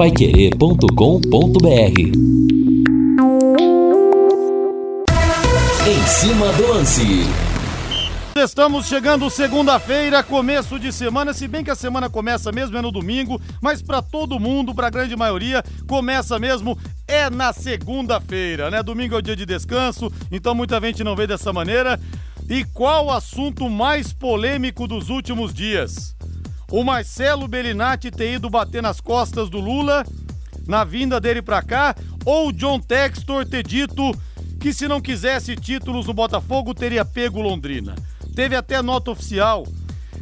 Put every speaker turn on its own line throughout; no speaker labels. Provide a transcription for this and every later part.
paiquerê.com.br Em cima do lance.
Estamos chegando segunda-feira, começo de semana, se bem que a semana começa mesmo é no domingo, mas para todo mundo, para a grande maioria, começa mesmo é na segunda-feira, né? Domingo é o dia de descanso, então muita gente não vê dessa maneira. E qual o assunto mais polêmico dos últimos dias? O Marcelo Bellinati ter ido bater nas costas do Lula na vinda dele para cá, ou o John Textor ter dito que se não quisesse títulos no Botafogo teria pego Londrina. Teve até nota oficial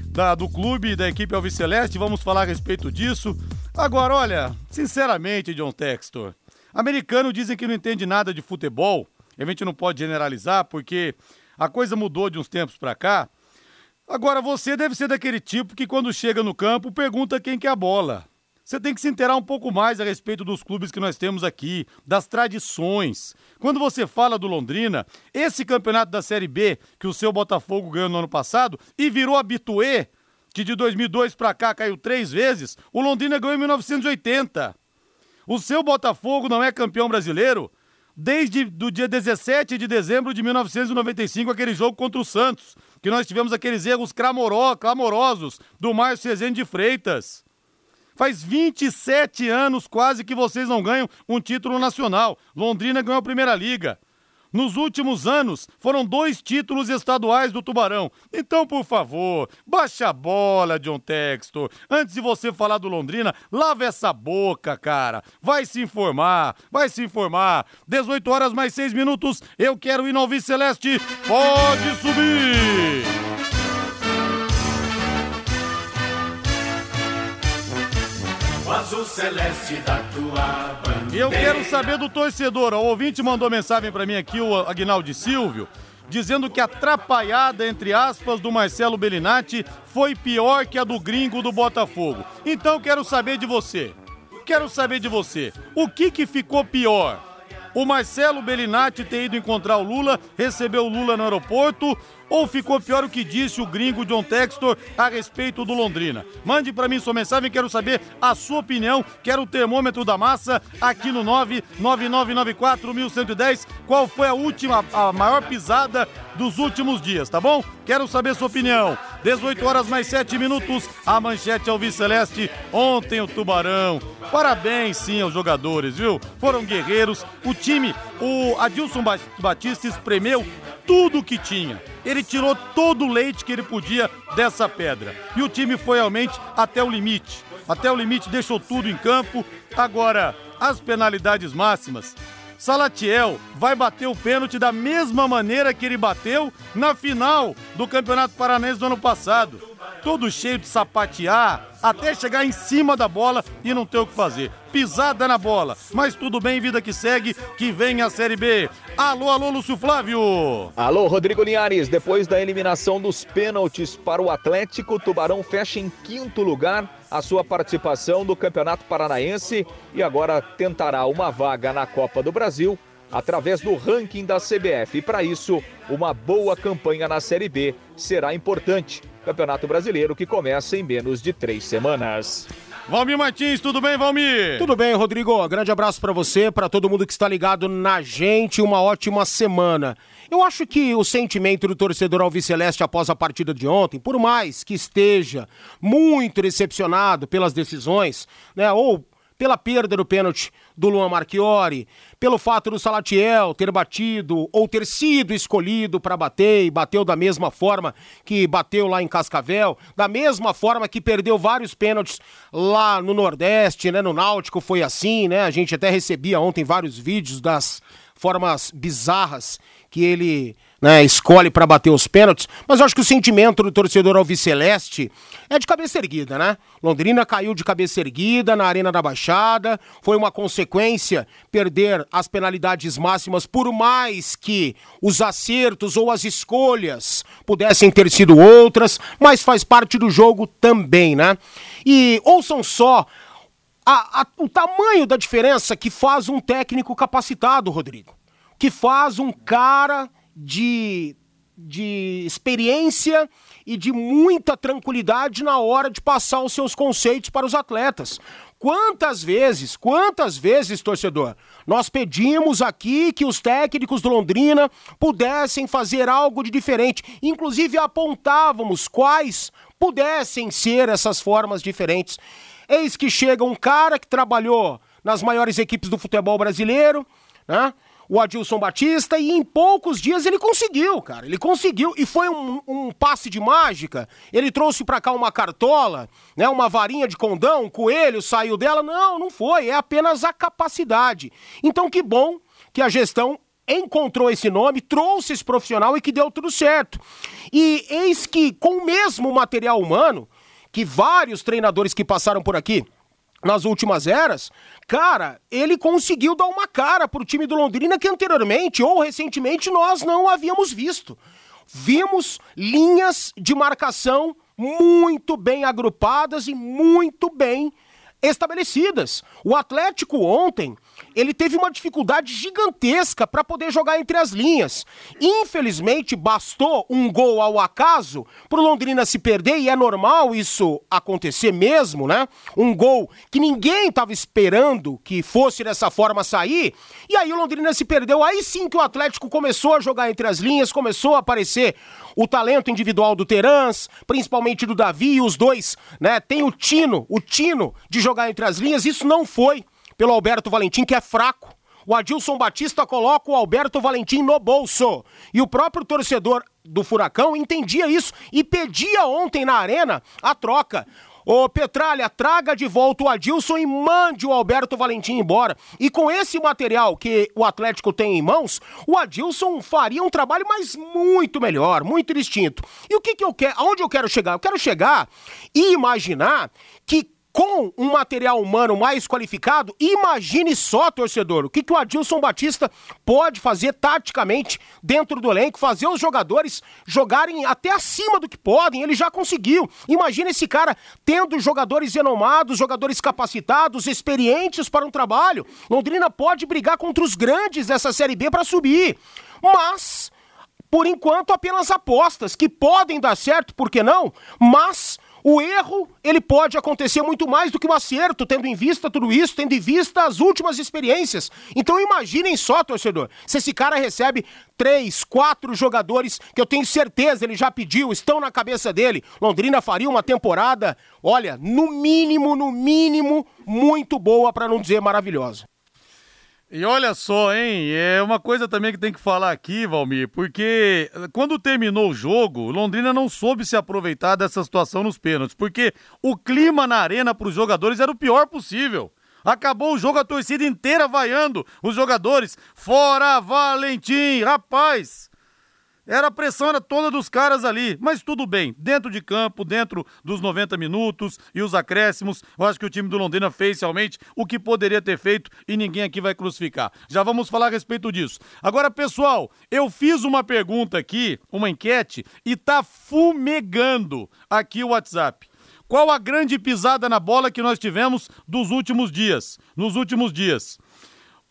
da, do clube, da equipe Alviceleste, vamos falar a respeito disso. Agora, olha, sinceramente, John Textor, americano dizem que não entende nada de futebol, a gente não pode generalizar porque a coisa mudou de uns tempos para cá. Agora, você deve ser daquele tipo que quando chega no campo pergunta quem quer a bola. Você tem que se inteirar um pouco mais a respeito dos clubes que nós temos aqui, das tradições. Quando você fala do Londrina, esse campeonato da Série B que o seu Botafogo ganhou no ano passado e virou habituê, que de 2002 para cá caiu três vezes, o Londrina ganhou em 1980. O seu Botafogo não é campeão brasileiro desde do dia 17 de dezembro de 1995, aquele jogo contra o Santos, que nós tivemos aqueles erros clamorosos do Márcio Rezende de Freitas. Faz 27 anos quase que vocês não ganham um título nacional. Londrina ganhou a Primeira Liga. Nos últimos anos, foram dois títulos estaduais do Tubarão. Então, por favor, baixa a bola, John Textor. Antes de você falar do Londrina, lava essa boca, cara. Vai se informar, vai se informar. 18 horas mais 6 minutos, eu quero ir no Alvi Celeste. Pode subir!
o azul celeste da tua
Eu quero saber do torcedor. O ouvinte mandou mensagem para mim aqui, o Agnaldo Silvio, dizendo que a atrapalhada, entre aspas, do Marcelo Bellinati foi pior que a do gringo do Botafogo. Então quero saber de você. Quero saber de você. O que que ficou pior? O Marcelo Bellinati ter ido encontrar o Lula, recebeu o Lula no aeroporto, ou ficou pior o que disse o gringo John Textor a respeito do Londrina? Mande para mim sua mensagem, quero saber a sua opinião. Quero o termômetro da massa aqui no 999941110. Qual foi a última, a maior pisada dos últimos dias, tá bom? Quero saber sua opinião. 18 horas mais 7 minutos. A manchete ao Celeste. Ontem o Tubarão. Parabéns, sim, aos jogadores, viu? Foram guerreiros. O time, o Adilson Batista espremeu tudo que tinha. Ele tirou todo o leite que ele podia dessa pedra. E o time foi realmente até o limite. Até o limite, deixou tudo em campo. Agora, as penalidades máximas. Salatiel vai bater o pênalti da mesma maneira que ele bateu na final do Campeonato Paranaense do ano passado todo cheio de sapatear, até chegar em cima da bola e não ter o que fazer. Pisada na bola, mas tudo bem, vida que segue, que vem a Série B. Alô, alô, Lúcio Flávio.
Alô, Rodrigo Linhares. Depois da eliminação dos pênaltis para o Atlético, o Tubarão fecha em quinto lugar a sua participação no Campeonato Paranaense e agora tentará uma vaga na Copa do Brasil através do ranking da CBF. E para isso, uma boa campanha na Série B será importante. Campeonato Brasileiro que começa em menos de três semanas.
Valmir Martins, tudo bem, Valmir?
Tudo bem, Rodrigo. Grande abraço para você, para todo mundo que está ligado na gente. Uma ótima semana. Eu acho que o sentimento do torcedor alviceleste após a partida de ontem, por mais que esteja muito decepcionado pelas decisões, né, ou pela perda do pênalti do Luan Marchiori, pelo fato do Salatiel ter batido ou ter sido escolhido para bater e bateu da mesma forma que bateu lá em Cascavel, da mesma forma que perdeu vários pênaltis lá no Nordeste, né, no Náutico foi assim, né? A gente até recebia ontem vários vídeos das formas bizarras que ele né, escolhe para bater os pênaltis, mas eu acho que o sentimento do torcedor alviceleste é de cabeça erguida, né? Londrina caiu de cabeça erguida na Arena da Baixada, foi uma consequência perder as penalidades máximas, por mais que os acertos ou as escolhas pudessem ter sido outras, mas faz parte do jogo também, né? E ouçam só a, a, o tamanho da diferença que faz um técnico capacitado, Rodrigo. Que faz um cara de de experiência e de muita tranquilidade na hora de passar os seus conceitos para os atletas. Quantas vezes, quantas vezes, torcedor, nós pedimos aqui que os técnicos do Londrina pudessem fazer algo de diferente, inclusive apontávamos quais pudessem ser essas formas diferentes. Eis que chega um cara que trabalhou nas maiores equipes do futebol brasileiro, né? O Adilson Batista e em poucos dias ele conseguiu, cara. Ele conseguiu e foi um, um passe de mágica. Ele trouxe para cá uma cartola, né, uma varinha de condão, um coelho saiu dela. Não, não foi. É apenas a capacidade. Então que bom que a gestão encontrou esse nome, trouxe esse profissional e que deu tudo certo. E eis que com o mesmo material humano que vários treinadores que passaram por aqui nas últimas eras, cara, ele conseguiu dar uma cara pro time do Londrina que anteriormente ou recentemente nós não havíamos visto. Vimos linhas de marcação muito bem agrupadas e muito bem estabelecidas. O Atlético ontem ele teve uma dificuldade gigantesca para poder jogar entre as linhas. Infelizmente, bastou um gol ao acaso para o Londrina se perder, e é normal isso acontecer mesmo, né? Um gol que ninguém estava esperando que fosse dessa forma sair, e aí o Londrina se perdeu. Aí sim que o Atlético começou a jogar entre as linhas, começou a aparecer o talento individual do Terans, principalmente do Davi, e os dois, né? Tem o tino, o tino de jogar entre as linhas, isso não foi pelo Alberto Valentim, que é fraco. O Adilson Batista coloca o Alberto Valentim no bolso. E o próprio torcedor do Furacão entendia isso e pedia ontem na arena a troca. Ô Petralha, traga de volta o Adilson e mande o Alberto Valentim embora. E com esse material que o Atlético tem em mãos, o Adilson faria um trabalho mais muito melhor, muito distinto. E o que, que eu quero, aonde eu quero chegar? Eu quero chegar e imaginar que com um material humano mais qualificado, imagine só, torcedor, o que, que o Adilson Batista pode fazer taticamente dentro do elenco, fazer os jogadores jogarem até acima do que podem, ele já conseguiu. Imagine esse cara tendo jogadores renomados, jogadores capacitados, experientes para um trabalho. Londrina pode brigar contra os grandes dessa Série B para subir. Mas, por enquanto, apenas apostas que podem dar certo, por que não? Mas o erro, ele pode acontecer muito mais do que o acerto, tendo em vista tudo isso, tendo em vista as últimas experiências. Então imaginem só, torcedor, se esse cara recebe três, quatro jogadores que eu tenho certeza ele já pediu, estão na cabeça dele. Londrina faria uma temporada, olha, no mínimo, no mínimo, muito boa, para não dizer maravilhosa.
E olha só, hein? É uma coisa também que tem que falar aqui, Valmir, porque quando terminou o jogo, Londrina não soube se aproveitar dessa situação nos pênaltis, porque o clima na arena para os jogadores era o pior possível. Acabou o jogo, a torcida inteira vaiando os jogadores. Fora Valentim, rapaz! Era a pressão era toda dos caras ali, mas tudo bem. Dentro de campo, dentro dos 90 minutos e os acréscimos, eu acho que o time do Londrina fez realmente o que poderia ter feito e ninguém aqui vai crucificar. Já vamos falar a respeito disso. Agora, pessoal, eu fiz uma pergunta aqui, uma enquete, e tá fumegando aqui o WhatsApp. Qual a grande pisada na bola que nós tivemos dos últimos dias? Nos últimos dias.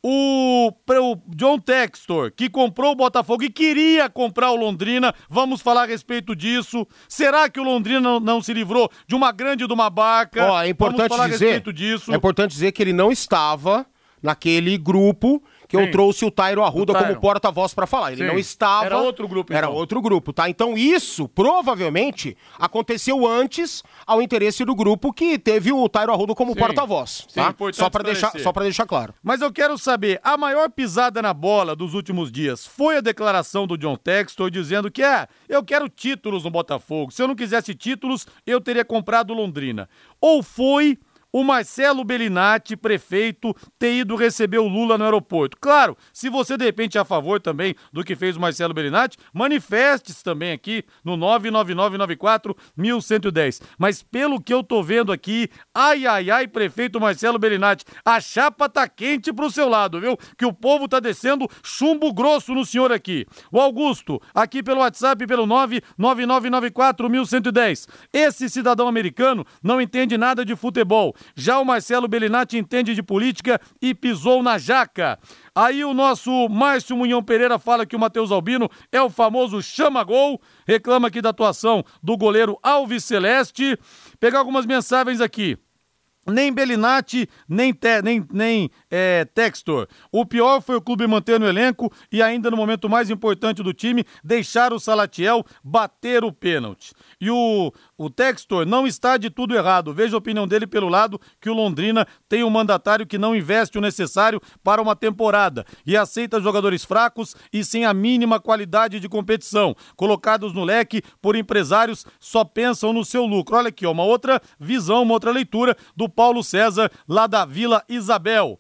O, o, John Textor, que comprou o Botafogo e queria comprar o Londrina, vamos falar a respeito disso. Será que o Londrina não, não se livrou de uma grande de uma barca?
Ó, é importante vamos falar dizer, a respeito disso. É importante dizer que ele não estava naquele grupo que Sim. eu trouxe o Tairo Arruda o como porta-voz para falar. Ele Sim. não estava.
Era outro grupo,
então. Era outro grupo, tá? Então isso provavelmente aconteceu antes ao interesse do grupo que teve o Tairo Arruda como porta-voz, tá? Só para deixar, só para deixar claro.
Mas eu quero saber, a maior pisada na bola dos últimos dias foi a declaração do John Textor dizendo que é, eu quero títulos no Botafogo. Se eu não quisesse títulos, eu teria comprado Londrina. Ou foi o Marcelo Bellinati, prefeito, ter ido receber o Lula no aeroporto. Claro, se você de repente é a favor também do que fez o Marcelo Bellinati, manifeste-se também aqui no 99994-1110. Mas pelo que eu tô vendo aqui, ai, ai, ai, prefeito Marcelo Bellinati, a chapa tá quente pro seu lado, viu? Que o povo tá descendo chumbo grosso no senhor aqui. O Augusto, aqui pelo WhatsApp, pelo 99994-1110. Esse cidadão americano não entende nada de futebol Já o Marcelo Bellinati entende de política e pisou na jaca. Aí o nosso Márcio Munhão Pereira fala que o Matheus Albino é o famoso chama-gol, reclama aqui da atuação do goleiro Alves Celeste. Pegar algumas mensagens aqui nem Belinati, nem, te, nem, nem é, Textor. O pior foi o clube manter no elenco e ainda no momento mais importante do time, deixar o Salatiel bater o pênalti. E o, o Textor não está de tudo errado. Veja a opinião dele pelo lado que o Londrina tem um mandatário que não investe o necessário para uma temporada e aceita jogadores fracos e sem a mínima qualidade de competição, colocados no leque por empresários só pensam no seu lucro. Olha aqui, ó, uma outra visão, uma outra leitura do Paulo César, lá da Vila Isabel.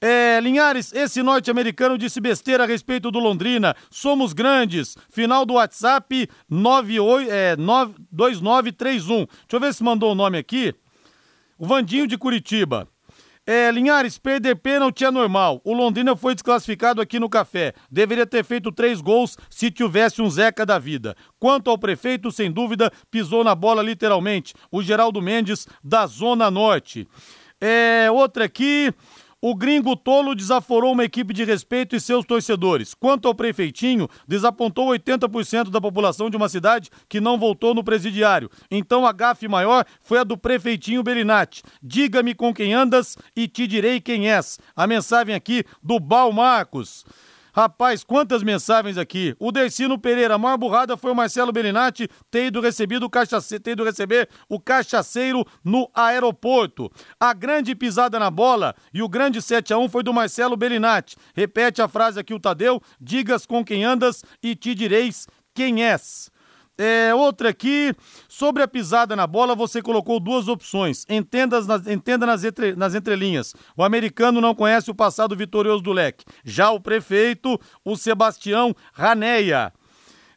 É, Linhares, esse norte-americano disse besteira a respeito do Londrina. Somos grandes. Final do WhatsApp 98, é, 2931. Deixa eu ver se mandou o nome aqui. O Vandinho de Curitiba. É, Linhares, perder pênalti é normal. O Londrina foi desclassificado aqui no café. Deveria ter feito três gols se tivesse um Zeca da vida. Quanto ao prefeito, sem dúvida, pisou na bola literalmente. O Geraldo Mendes, da Zona Norte. É, outra aqui. O gringo tolo desaforou uma equipe de respeito e seus torcedores. Quanto ao prefeitinho, desapontou 80% da população de uma cidade que não voltou no presidiário. Então a gafe maior foi a do prefeitinho Belinati. Diga-me com quem andas e te direi quem és. A mensagem aqui do Bal Marcos. Rapaz, quantas mensagens aqui. O Dercino Pereira, a maior burrada foi o Marcelo Belinati ter ido, recebido o cachace... ter ido receber o cachaceiro no aeroporto. A grande pisada na bola e o grande 7 a 1 foi do Marcelo Belinati. Repete a frase aqui o Tadeu, digas com quem andas e te direis quem és. É, outra aqui, sobre a pisada na bola, você colocou duas opções. Entenda nas, entenda nas, entre, nas entrelinhas. O americano não conhece o passado vitorioso do leque. Já o prefeito, o Sebastião Raneia.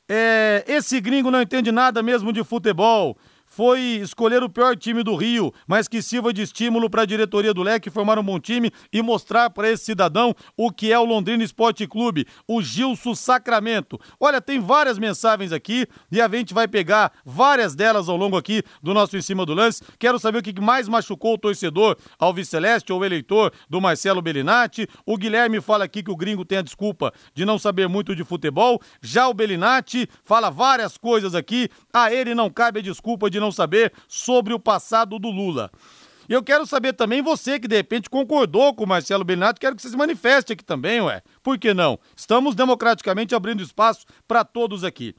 É, esse gringo não entende nada mesmo de futebol foi escolher o pior time do Rio, mas que sirva de estímulo para a diretoria do Leque formar um bom time e mostrar para esse cidadão o que é o Londrina Esporte Clube, o Gilson Sacramento. Olha, tem várias mensagens aqui e a gente vai pegar várias delas ao longo aqui do nosso Em Cima do Lance. Quero saber o que mais machucou o torcedor Alves Celeste ou eleitor do Marcelo Bellinati. O Guilherme fala aqui que o gringo tem a desculpa de não saber muito de futebol. Já o Bellinati fala várias coisas aqui. A ele não cabe a desculpa de não não saber sobre o passado do Lula. E eu quero saber também você que de repente concordou com o Marcelo Benato, quero que você se manifeste aqui também, ué. Por que não? Estamos democraticamente abrindo espaço para todos aqui.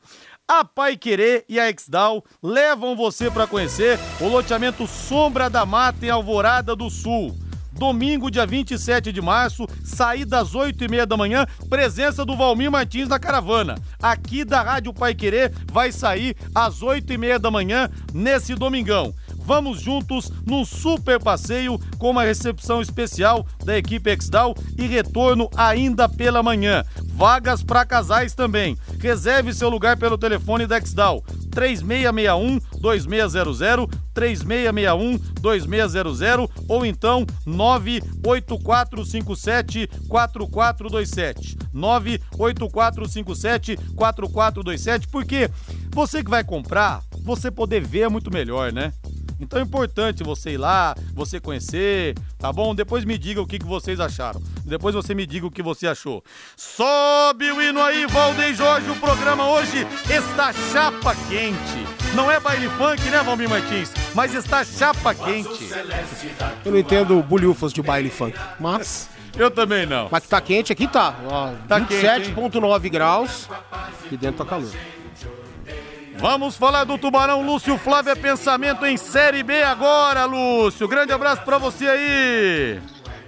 A Pai Querer e a Exdal levam você para conhecer o loteamento Sombra da Mata em Alvorada do Sul. Domingo, dia 27 de março, sair das 8 e meia da manhã, presença do Valmir Martins na caravana. Aqui da Rádio Pai Querer vai sair às 8 e meia da manhã nesse domingão. Vamos juntos num super passeio com uma recepção especial da equipe Exdal e retorno ainda pela manhã. Vagas para casais também. Reserve seu lugar pelo telefone da Exdal 3661 2600 3661 2600 ou então 98457 4427 98457 4427 porque você que vai comprar, você poder ver é muito melhor, né? Então é importante você ir lá, você conhecer, tá bom? Depois me diga o que, que vocês acharam. Depois você me diga o que você achou. Sobe o hino aí, Valdeir Jorge. O programa hoje está chapa quente. Não é baile funk, né, Valmir Martins? Mas está chapa quente.
Eu não entendo bulhufas de baile funk, mas...
Eu também não.
Mas que tá quente aqui tá. Ó,
Tá
27,9 graus. Aqui dentro tá calor.
Vamos falar do Tubarão, Lúcio Flávio, é pensamento em Série B agora, Lúcio. Grande abraço pra você aí.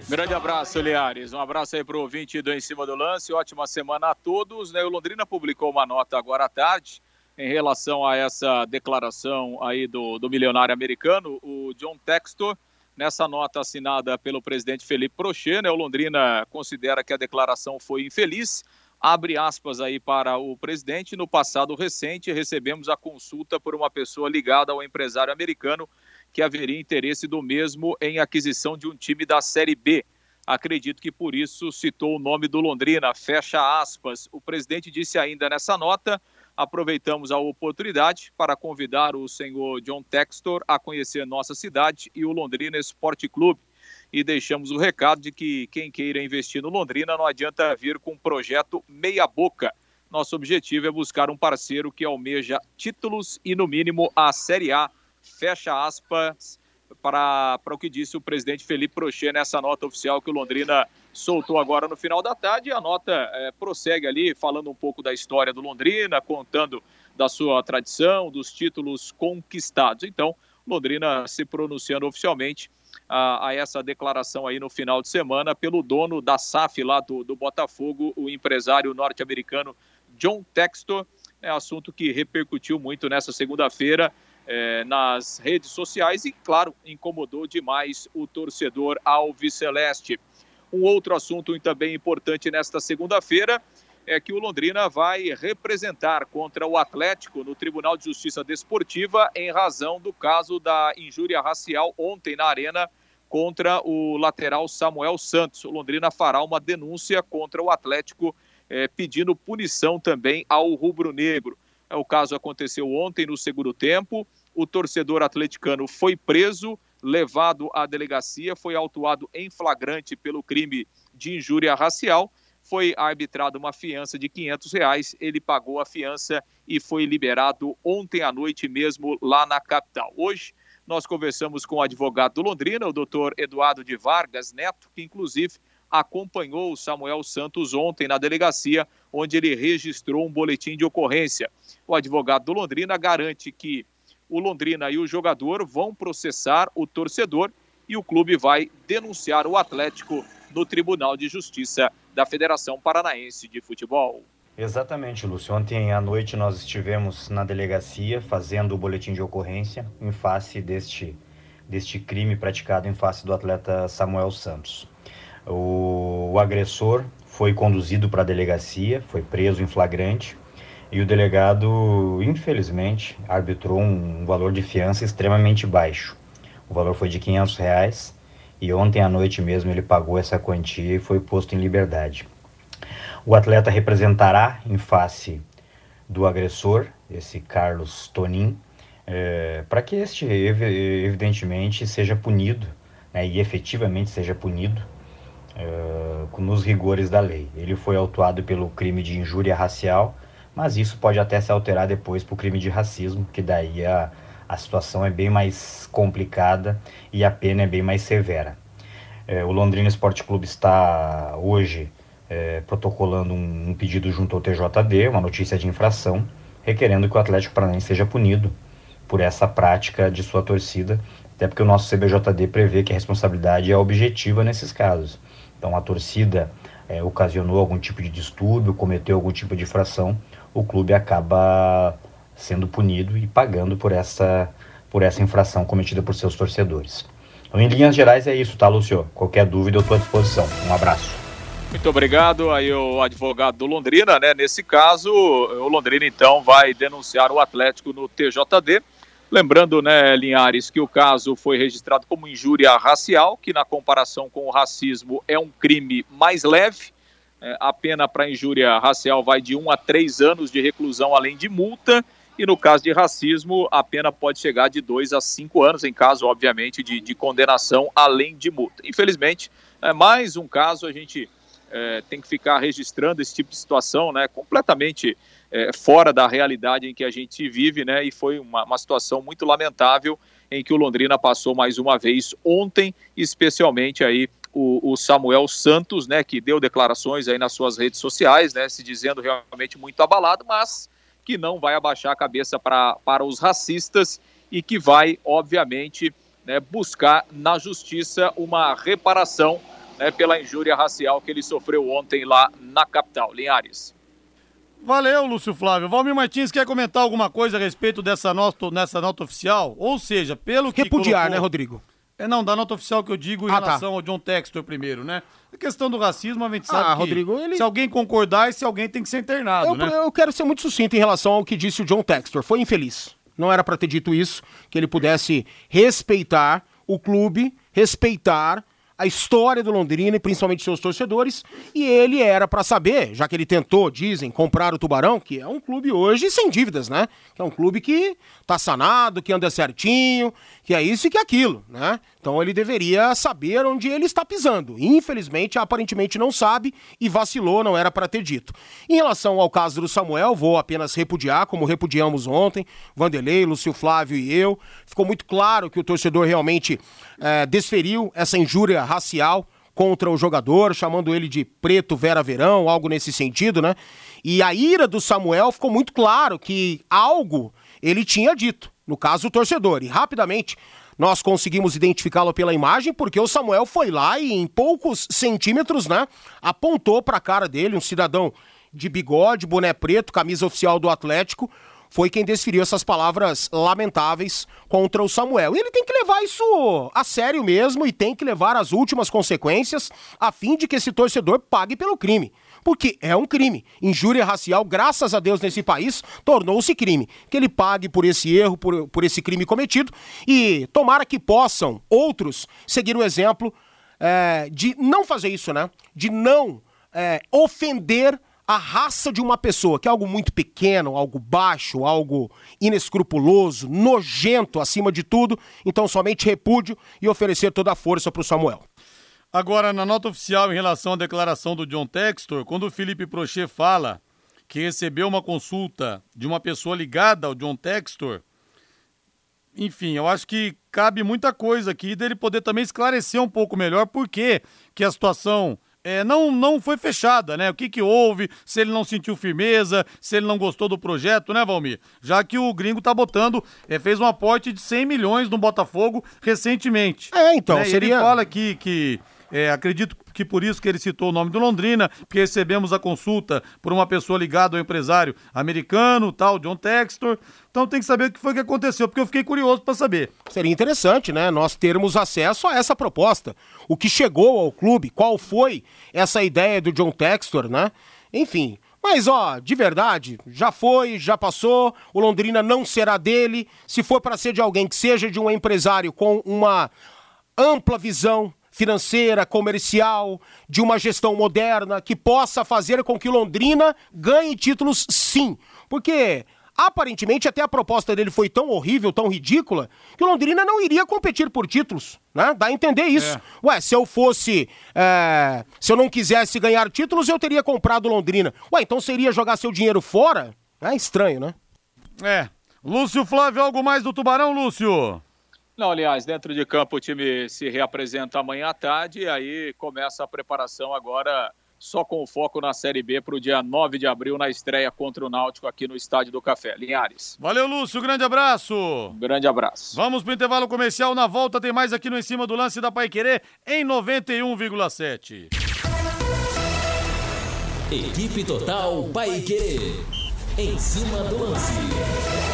Grande abraço, Liares. Um abraço aí pro ouvinte do Em Cima do Lance. Ótima semana a todos. Né? O Londrina publicou uma nota agora à tarde em relação a essa declaração aí do, do milionário americano, o John Textor. Nessa nota assinada pelo presidente Felipe Prochet, né, o Londrina considera que a declaração foi infeliz. Abre aspas aí para o presidente. No passado recente, recebemos a consulta por uma pessoa ligada ao empresário americano que haveria interesse do mesmo em aquisição de um time da Série B. Acredito que por isso citou o nome do Londrina, fecha aspas. O presidente disse ainda nessa nota aproveitamos a oportunidade para convidar o senhor John Textor a conhecer nossa cidade e o Londrina Esporte Clube. E deixamos o recado de que quem queira investir no Londrina não adianta vir com um projeto meia-boca. Nosso objetivo é buscar um parceiro que almeja títulos e, no mínimo, a Série A. Fecha aspas para, para o que disse o presidente Felipe Prochet nessa nota oficial que o Londrina soltou agora no final da tarde. A nota é, prossegue ali, falando um pouco da história do Londrina, contando da sua tradição, dos títulos conquistados. Então, Londrina se pronunciando oficialmente a, a, essa declaração aí no final de semana pelo dono da SAF lá do, do Botafogo, o empresário norte-americano John Textor. É assunto que repercutiu muito nessa segunda-feira é, nas redes sociais e, claro, incomodou demais o torcedor alviceleste. Um outro assunto também importante nesta segunda-feira é que o Londrina vai representar contra o Atlético no Tribunal de Justiça Desportiva em razão do caso da injúria racial ontem na Arena contra o lateral Samuel Santos. O Londrina fará uma denúncia contra o Atlético é, pedindo punição também ao rubro-negro. É, o caso aconteceu ontem no segundo tempo. O torcedor atleticano foi preso levado à delegacia, foi autuado em flagrante pelo crime de injúria racial, foi arbitrada uma fiança de 500 reais, ele pagou a fiança e foi liberado ontem à noite mesmo lá na capital. Hoje nós conversamos com o advogado do Londrina, o doutor Eduardo de Vargas Neto, que inclusive acompanhou o Samuel Santos ontem na delegacia, onde ele registrou um boletim de ocorrência. O advogado do Londrina garante que o Londrina e o jogador vão processar o torcedor e o clube vai denunciar o Atlético no Tribunal de Justiça da Federação Paranaense de Futebol.
Exatamente, Lúcio. Ontem à noite nós estivemos na delegacia fazendo o boletim de ocorrência em face deste, deste crime praticado em face do atleta Samuel Santos. O, o agressor foi conduzido para a delegacia, foi preso em flagrante e o delegado, infelizmente, arbitrou um valor de fiança extremamente baixo. O valor foi de 500 reais e ontem à noite mesmo ele pagou essa quantia e foi posto em liberdade. O atleta representará em face do agressor, esse Carlos Tonin, é, para que este evidentemente seja punido né, e efetivamente seja punido é, nos rigores da lei. Ele foi autuado pelo crime de injúria racial mas isso pode até se alterar depois para o crime de racismo, que daí a, a situação é bem mais complicada e a pena é bem mais severa. É, o Londrina Esporte Clube está hoje é, protocolando um, um, pedido junto ao TJD, uma notícia de infração, requerendo que o Atlético Paranaense seja punido por essa prática de sua torcida, até porque o nosso CBJD prevê que a responsabilidade é objetiva nesses casos. Então, a torcida é, ocasionou algum tipo de distúrbio, cometeu algum tipo de infração, o clube acaba sendo punido e pagando por essa, por essa infração cometida por seus torcedores. Então, em linhas gerais é isso, tá, Lúcio? Qualquer dúvida eu estou à disposição. Um abraço.
Muito obrigado aí o advogado do Londrina, né? Nesse caso, o Londrina então vai denunciar o Atlético no TJD. Lembrando, né, Linhares, que o caso foi registrado como injúria racial, que na comparação com o racismo é um crime mais leve. É, a pena para injúria racial vai de um a três anos de reclusão, além de multa. E no caso de racismo, a pena pode chegar de dois a cinco anos, em caso, obviamente, de, de condenação, além de multa. Infelizmente, é mais um caso, a gente é, tem que ficar registrando esse tipo de situação, né, completamente é, fora da realidade em que a gente vive, né, e foi uma, uma situação muito lamentável em que o Londrina passou mais uma vez ontem, especialmente aí o, o, Samuel Santos, né, que deu declarações aí nas suas redes sociais, né, se dizendo realmente muito abalado, mas que não vai abaixar a cabeça pra, para os racistas e que vai, obviamente, né, buscar na justiça uma reparação né, pela injúria racial que ele sofreu ontem lá na capital. Linhares.
Valeu, Lúcio Flávio. Valmir Martins quer comentar alguma coisa a respeito dessa nota, nessa nota oficial? Ou seja, pelo que.
Repudiar,
colocou...
né, Rodrigo?
É, não, da nota oficial que eu digo em ah, tá. relação tá. ao John Textor primeiro, né? A questão do racismo, a gente sabe ah, que
Rodrigo, ele...
se alguém concordar, se alguém tem que ser internado,
eu,
né?
Eu quero ser muito sucinto em relação ao que disse o John Textor. Foi infeliz. Não era para ter dito isso, que ele pudesse respeitar o clube, respeitar a história do Londrina e principalmente seus torcedores, e ele era para saber, já que ele tentou, dizem, comprar o Tubarão, que é um clube hoje sem dívidas, né? Que é um clube que tá sanado, que anda certinho, que é isso e que é aquilo, né? Então ele deveria saber onde ele está pisando. Infelizmente, aparentemente não sabe e vacilou, não era para ter dito. Em relação ao caso do Samuel, vou apenas repudiar, como repudiamos ontem, Vanderlei, Lúcio Flávio e eu. Ficou muito claro que o torcedor realmente é, desferiu essa injúria racial contra o jogador, chamando ele de preto Vera Verão, algo nesse sentido, né? E a ira do Samuel ficou muito claro que algo ele tinha dito, no caso o torcedor. E rapidamente nós conseguimos identificá-lo pela imagem, porque o Samuel foi lá e em poucos centímetros, né, apontou para a cara dele, um cidadão de bigode, boné preto, camisa oficial do Atlético, foi quem desferiu essas palavras lamentáveis contra o Samuel. E ele tem que levar isso a sério mesmo e tem que levar as últimas consequências a fim de que esse torcedor pague pelo crime. Porque é um crime. Injúria racial, graças a Deus, nesse país, tornou-se crime. Que ele pague por esse erro, por, por esse crime cometido e tomara que possam outros seguir o exemplo é, de não fazer isso, né? De não é, ofender a raça de uma pessoa, que é algo muito pequeno, algo baixo, algo inescrupuloso, nojento acima de tudo, então somente repúdio e oferecer toda a força para o Samuel.
Agora, na nota oficial em relação à declaração do John Textor, quando o Felipe Prochet fala que recebeu uma consulta de uma pessoa ligada ao John Textor, enfim, eu acho que cabe muita coisa aqui dele poder também esclarecer um pouco melhor por que que a situação é, não, não foi fechada, né? O que que houve, se ele não sentiu firmeza, se ele não gostou do projeto, né, Valmir? Já que o gringo tá botando, é, fez um aporte de 100 milhões no Botafogo recentemente.
É, então, né?
seria... Ele fala que, que é, acredito que por isso que ele citou o nome do Londrina, porque recebemos a consulta por uma pessoa ligada ao empresário americano, tal, John Textor. Então tem que saber o que foi que aconteceu, porque eu fiquei curioso para saber.
Seria interessante, né, nós termos acesso a essa proposta. O que chegou ao clube, qual foi essa ideia do John Textor, né? Enfim, mas, ó, de verdade, já foi, já passou, o Londrina não será dele. Se for para ser de alguém que seja de um empresário com uma ampla visão financeira, comercial, de uma gestão moderna que possa fazer com que Londrina ganhe títulos, sim. Porque aparentemente até a proposta dele foi tão horrível, tão ridícula, que o Londrina não iria competir por títulos, né? Dá a entender isso. É. Ué, se eu fosse, é... se eu não quisesse ganhar títulos, eu teria comprado Londrina. Ué, então seria jogar seu dinheiro fora? É estranho, né?
É. Lúcio Flávio, algo mais do Tubarão, Lúcio?
Não, aliás, dentro de campo o time se reapresenta amanhã à tarde e aí começa a preparação agora só com foco na Série B para o dia 9 de abril na estreia contra o Náutico aqui no Estádio do Café. Linhares.
Valeu, Lúcio. Grande abraço.
grande abraço.
Vamos para o intervalo comercial. Na volta tem mais aqui no Em Cima do Lance da Pai Querer em 91,7.
Equipe Total Pai Querer. Em cima do lance.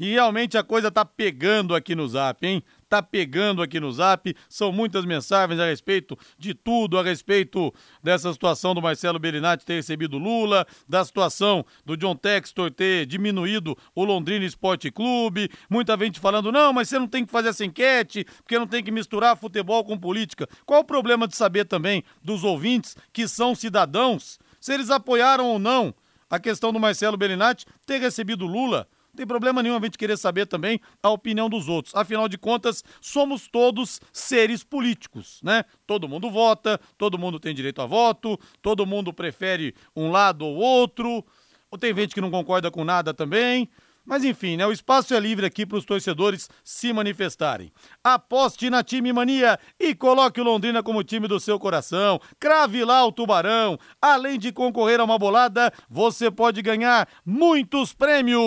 E realmente a coisa tá pegando aqui no Zap, hein? Tá pegando aqui no Zap. São muitas mensagens a respeito de tudo, a respeito dessa situação do Marcelo Berinatti ter recebido Lula, da situação do John Textor ter diminuído o Londrina Esporte Clube. Muita gente falando, não, mas você não tem que fazer essa enquete, porque não tem que misturar futebol com política. Qual o problema de saber também dos ouvintes que são cidadãos, se eles apoiaram ou não a questão do Marcelo Berinatti ter recebido Lula? Não tem problema nenhum a gente querer saber também a opinião dos outros. Afinal de contas, somos todos seres políticos, né? Todo mundo vota, todo mundo tem direito a voto, todo mundo prefere um lado ou outro. Ou tem gente que não concorda com nada também. Mas enfim, né? O espaço é livre aqui para os torcedores se manifestarem. Aposte na Time Mania e coloque o Londrina como time do seu coração. Crave lá o Tubarão. Além de concorrer a uma bolada, você pode ganhar muitos prêmios.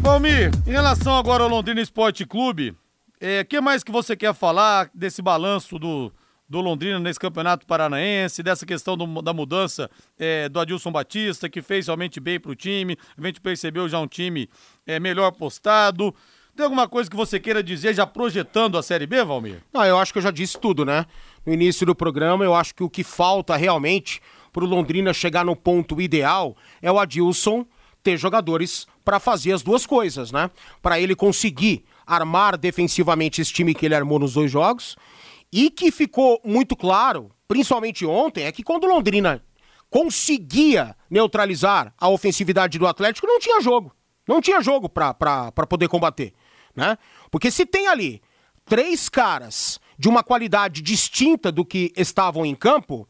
Valmir, em relação agora ao Londrina Esporte Clube, o é, que mais que você quer falar desse balanço do, do Londrina nesse campeonato paranaense, dessa questão do, da mudança é, do Adilson Batista, que fez realmente bem para o time. A gente percebeu já um time é, melhor postado. Tem alguma coisa que você queira dizer já projetando a Série B, Valmir?
Não, eu acho que eu já disse tudo, né? No início do programa, eu acho que o que falta realmente para o Londrina chegar no ponto ideal é o Adilson ter jogadores para fazer as duas coisas, né? Para ele conseguir armar defensivamente esse time que ele armou nos dois jogos. E que ficou muito claro, principalmente ontem, é que quando Londrina conseguia neutralizar a ofensividade do Atlético, não tinha jogo. Não tinha jogo para poder combater. Né? Porque se tem ali três caras de uma qualidade distinta do que estavam em campo,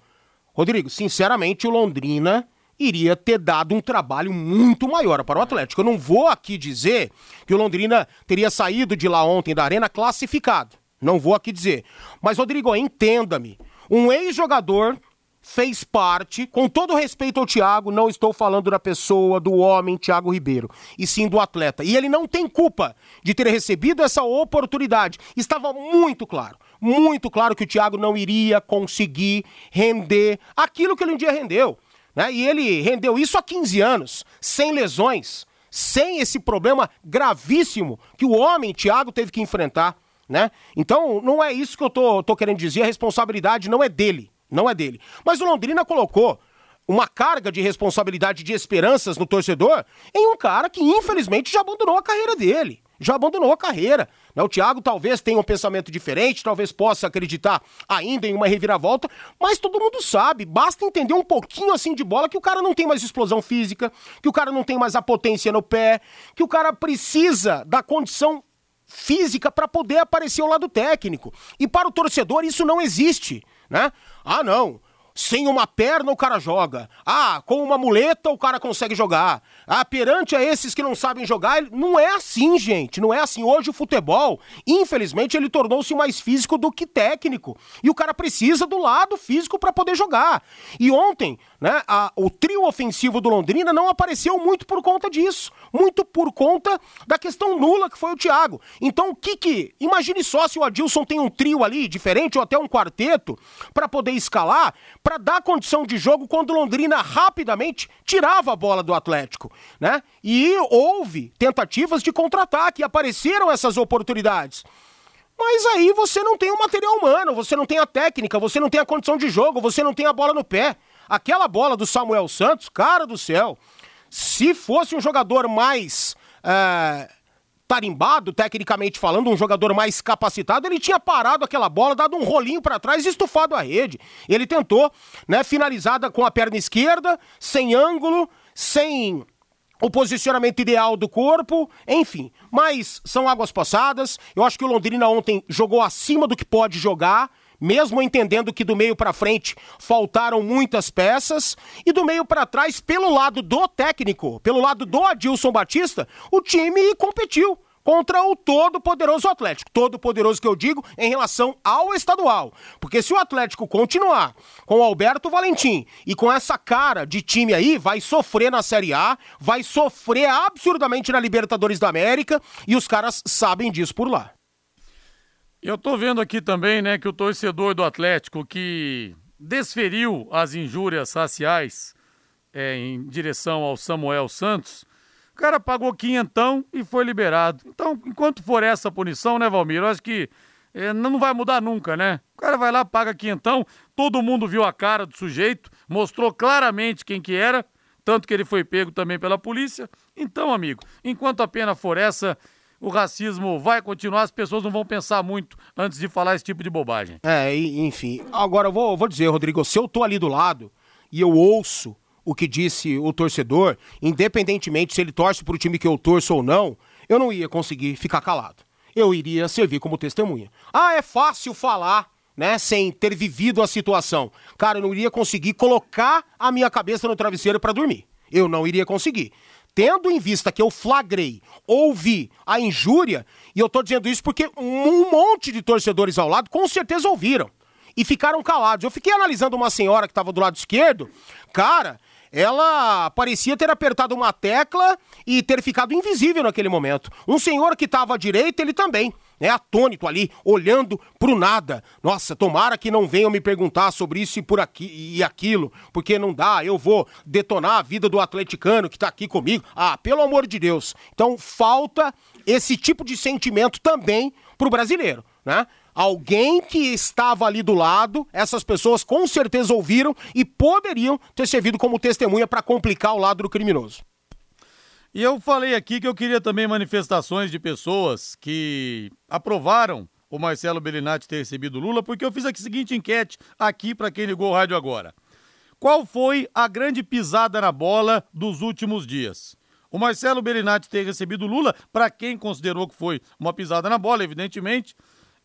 Rodrigo, sinceramente, o Londrina iria ter dado um trabalho muito maior para o Atlético. Eu não vou aqui dizer que o Londrina teria saído de lá ontem da arena classificado. Não vou aqui dizer. Mas, Rodrigo, entenda-me. Um ex-jogador fez parte, com todo respeito ao Thiago, não estou falando da pessoa, do homem Thiago Ribeiro, e sim do atleta. E ele não tem culpa de ter recebido essa oportunidade. Estava muito claro, muito claro que o Thiago não iria conseguir render aquilo que ele um dia rendeu. Né? E ele rendeu isso há 15 anos, sem lesões, sem esse problema gravíssimo que o homem, Thiago, teve que enfrentar. Né? Então, não é isso que eu tô, tô querendo dizer, a responsabilidade não é dele, não é dele. Mas o Londrina colocou uma carga de responsabilidade de esperanças no torcedor em um cara que infelizmente já abandonou a carreira dele já abandonou a carreira. Né? O Thiago talvez tenha um pensamento diferente, talvez possa acreditar ainda em uma reviravolta, mas todo mundo sabe, basta entender um pouquinho assim de bola que o cara não tem mais explosão física, que o cara não tem mais a potência no pé, que o cara precisa da condição física para poder aparecer ao lado técnico. E para o torcedor isso não existe, né? Ah, não. Sem uma perna o cara joga. Ah, com uma muleta o cara consegue jogar. Ah, perante a esses que não sabem jogar, não é assim, gente. Não é assim. Hoje o futebol, infelizmente, ele tornou-se mais físico do que técnico. E o cara precisa do lado físico para poder jogar. E ontem, né, a, o trio ofensivo do Londrina não apareceu muito por conta disso. Muito por conta da questão nula que foi o Thiago. Então, o que que. Imagine só se o Adilson tem um trio ali diferente ou até um quarteto para poder escalar para dar condição de jogo quando Londrina rapidamente tirava a bola do Atlético, né? E houve tentativas de contra-ataque, apareceram essas oportunidades. Mas aí você não tem o material humano, você não tem a técnica, você não tem a condição de jogo, você não tem a bola no pé. Aquela bola do Samuel Santos, cara do céu, se fosse um jogador mais é, tarimbado, tecnicamente falando, um jogador mais capacitado, ele tinha parado aquela bola, dado um rolinho para trás e estufado a rede. Ele tentou, né, finalizada com a perna esquerda, sem ângulo, sem o posicionamento ideal do corpo, enfim. Mas são águas passadas. Eu acho que o Londrina ontem jogou acima do que pode jogar mesmo entendendo que do meio para frente faltaram muitas peças e do meio para trás, pelo lado do técnico, pelo lado do Adilson Batista, o time competiu contra o todo poderoso Atlético. Todo poderoso que eu digo em relação ao estadual. Porque se o Atlético continuar com o Alberto Valentim e com essa cara de time aí, vai sofrer na Série A, vai sofrer absurdamente na Libertadores da América e os caras sabem disso por lá.
Eu tô vendo aqui também, né, que o torcedor do Atlético que desferiu as injúrias raciais é, em direção ao Samuel Santos, o cara pagou quinhentão e foi liberado. Então, enquanto for essa punição, né, Valmir, eu acho que é, não vai mudar nunca, né? O cara vai lá, paga quinhentão, todo mundo viu a cara do sujeito, mostrou claramente quem que era, tanto que ele foi pego também pela polícia. Então, amigo, enquanto a pena for essa, o racismo vai continuar, as pessoas não vão pensar muito antes de falar esse tipo de bobagem.
É, enfim. Agora eu vou, vou dizer, Rodrigo, se eu tô ali do lado e eu ouço o que disse o torcedor, independentemente se ele torce pro time que eu torço ou não, eu não ia conseguir ficar calado. Eu iria servir como testemunha. Ah, é fácil falar, né, sem ter vivido a situação. Cara, eu não iria conseguir colocar a minha cabeça no travesseiro para dormir. Eu não iria conseguir tendo em vista que eu flagrei, ouvi a injúria, e eu tô dizendo isso porque um monte de torcedores ao lado com certeza ouviram e ficaram calados. Eu fiquei analisando uma senhora que estava do lado esquerdo, cara, ela parecia ter apertado uma tecla e ter ficado invisível naquele momento. Um senhor que estava à direita, ele também né, atônito ali, olhando pro nada. Nossa, tomara que não venham me perguntar sobre isso e por aqui e aquilo, porque não dá, eu vou detonar a vida do atleticano que tá aqui comigo. Ah, pelo amor de Deus. Então falta esse tipo de sentimento também pro brasileiro, né? Alguém que estava ali do lado, essas pessoas com certeza ouviram e poderiam ter servido como testemunha para complicar o lado do criminoso.
E eu falei aqui que eu queria também manifestações de pessoas que aprovaram o Marcelo Bellinati ter recebido Lula, porque eu fiz a seguinte enquete aqui para quem ligou o rádio agora. Qual foi a grande pisada na bola dos últimos dias? O Marcelo Bellinati ter recebido Lula, para quem considerou que foi uma pisada na bola, evidentemente,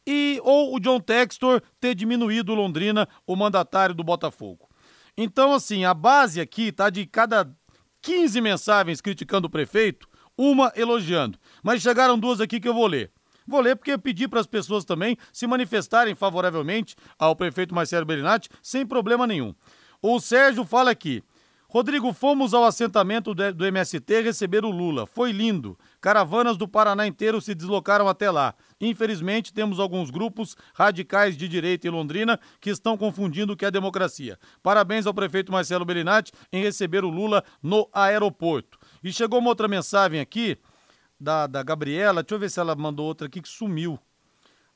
e ou o John Textor ter diminuído Londrina, o mandatário do Botafogo. Então, assim, a base aqui tá de cada 15 mensagens criticando o prefeito, uma elogiando. Mas chegaram duas aqui que eu vou ler. Vou ler porque eu pedi para as pessoas também se manifestarem favoravelmente ao prefeito Marcelo Bellinati, sem problema nenhum. O Sérgio fala aqui. Rodrigo, fomos ao assentamento do MST receber o Lula. Foi lindo. Caravanas do Paraná inteiro se deslocaram até lá. Infelizmente, temos alguns grupos radicais de direita em Londrina que estão confundindo o que é democracia. Parabéns ao prefeito Marcelo Bellinati em receber o Lula no aeroporto. E chegou uma outra mensagem aqui da, da Gabriela. Deixa eu ver se ela mandou outra aqui que sumiu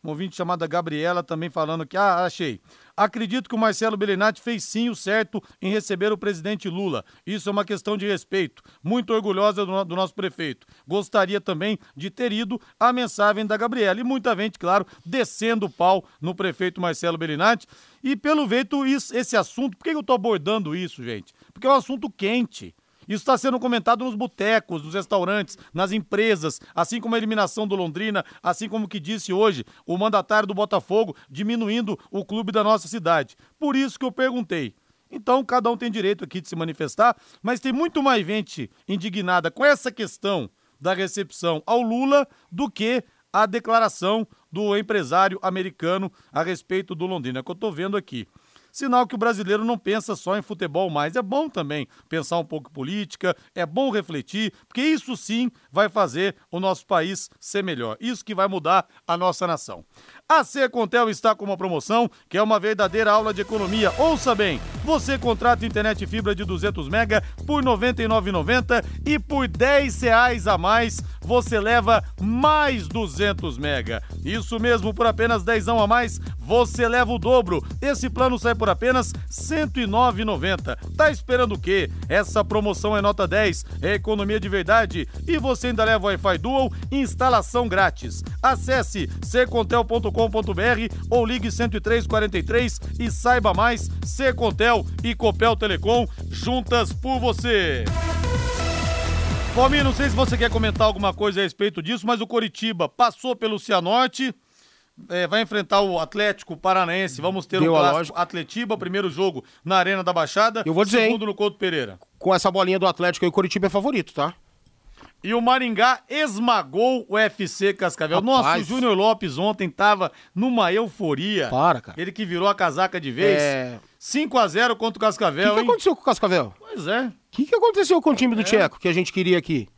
uma ouvinte chamada Gabriela também falando que, ah, achei. Acredito que o Marcelo Bellinati fez sim o certo em receber o presidente Lula. Isso é uma questão de respeito. Muito orgulhosa do, do nosso prefeito. Gostaria também de ter ido a mensagem da Gabriela. E muita gente, claro, descendo o pau no prefeito Marcelo Bellinati. E pelo jeito, isso, esse assunto, por que eu estou abordando isso, gente? Porque é um assunto quente. Isso está sendo comentado nos botecos, nos restaurantes, nas empresas, assim como a eliminação do Londrina, assim como que disse hoje o mandatário do Botafogo, diminuindo o clube da nossa cidade. Por isso que eu perguntei. Então, cada um tem direito aqui de se manifestar, mas tem muito mais gente indignada com essa questão da recepção ao Lula do que a declaração do empresário americano a respeito do Londrina, é que eu estou vendo aqui. Sinal que o brasileiro não pensa só em futebol mais. É bom também pensar um pouco política, é bom refletir, porque isso sim vai fazer o nosso país ser melhor. Isso que vai mudar a nossa nação. A Secontel está com uma promoção que é uma verdadeira aula de economia. Ouça bem, você contrata internet fibra de 200 mega por R$ 99,90 e por R$ reais a mais você leva mais 200 mega. Isso mesmo, por apenas 10 a mais você leva o dobro. Esse plano sai por apenas R$ 109,90. Tá esperando o quê? Essa promoção é nota 10, é economia de verdade e você ainda leva Wi-Fi Dual instalação grátis. Acesse secontel.com.br ou ligue 10343 e saiba mais. Secontel e Copel Telecom juntas por você. Palmeiras, não sei se você quer comentar alguma coisa a respeito disso, mas o Coritiba passou pelo Cianorte é, vai enfrentar o Atlético Paranaense. Vamos ter Deu um clássico Atletiba, primeiro jogo na Arena da Baixada.
Eu vou dizer,
segundo hein? no Couto Pereira.
Com essa bolinha do Atlético aí, o Curitiba é favorito, tá?
E o Maringá esmagou o FC Cascavel. Rapaz. Nossa, o Júnior Lopes ontem tava numa euforia.
Para, cara.
Ele que virou a casaca de vez. É... 5 a 0 contra o Cascavel,
O que, que, aconteceu com o Cascavel?
Pois é. O
que, que aconteceu com o time do é. Tcheco que a gente queria aqui?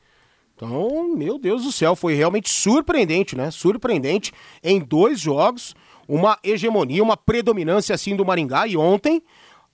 Então, meu Deus do céu, foi realmente surpreendente, né? Surpreendente em dois jogos, uma hegemonia, uma predominância assim do Maringá e ontem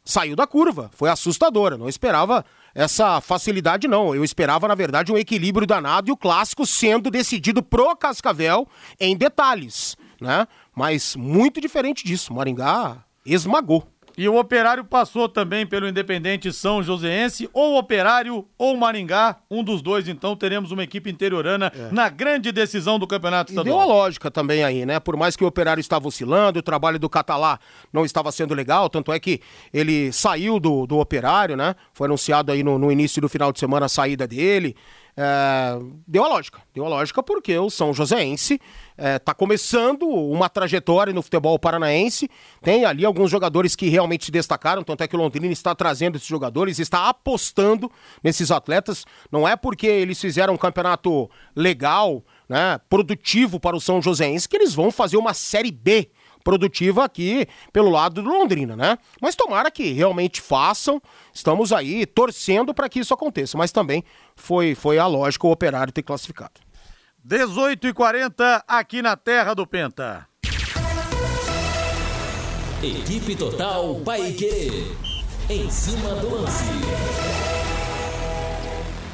saiu da curva. Foi assustadora, não esperava essa facilidade não. Eu esperava, na verdade, um equilíbrio danado e o clássico sendo decidido pro Cascavel em detalhes, né? Mas muito diferente disso, Maringá esmagou.
E o Operário passou também pelo Independente São Joséense, ou Operário ou Maringá, um dos dois, então teremos uma equipe interiorana é. na grande decisão do Campeonato Estadual.
E deu a lógica também aí, né? Por mais que o Operário estava oscilando, o trabalho do Catalá não estava sendo legal, tanto é que ele saiu do, do Operário, né? Foi anunciado aí no, no início do final de semana a saída dele. É, deu a lógica, deu a lógica porque o São Joséense está é, começando uma trajetória no futebol paranaense, tem ali alguns jogadores que realmente se destacaram, tanto é que o Londrina está trazendo esses jogadores, está apostando nesses atletas, não é porque eles fizeram um campeonato legal, né, produtivo para o São Joséense que eles vão fazer uma Série B produtiva aqui pelo lado do Londrina, né? Mas tomara que realmente façam. Estamos aí torcendo para que isso aconteça, mas também foi foi a lógica o operário ter classificado.
18 e 40 aqui na terra do Penta.
Equipe Total Paique. Em cima do lance.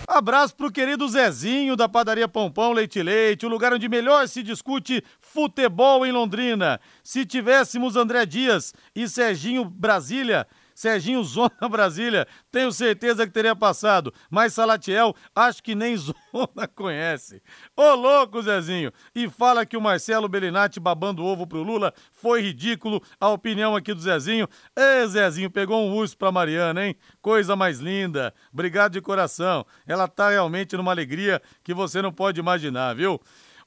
Abraço pro querido Zezinho da padaria Pompão Leite Leite, o lugar onde melhor se discute futebol em Londrina. Se tivéssemos André Dias e Serginho Brasília, Serginho Zona Brasília, tenho certeza que teria passado, mas Salatiel acho que nem Zona conhece. Ô louco, Zezinho! E fala que o Marcelo Bellinati babando ovo pro Lula foi ridículo. A opinião aqui do Zezinho. Ê, Zezinho, pegou um urso pra Mariana, hein? Coisa mais linda. Obrigado de coração. Ela tá realmente numa alegria que você não pode imaginar, viu?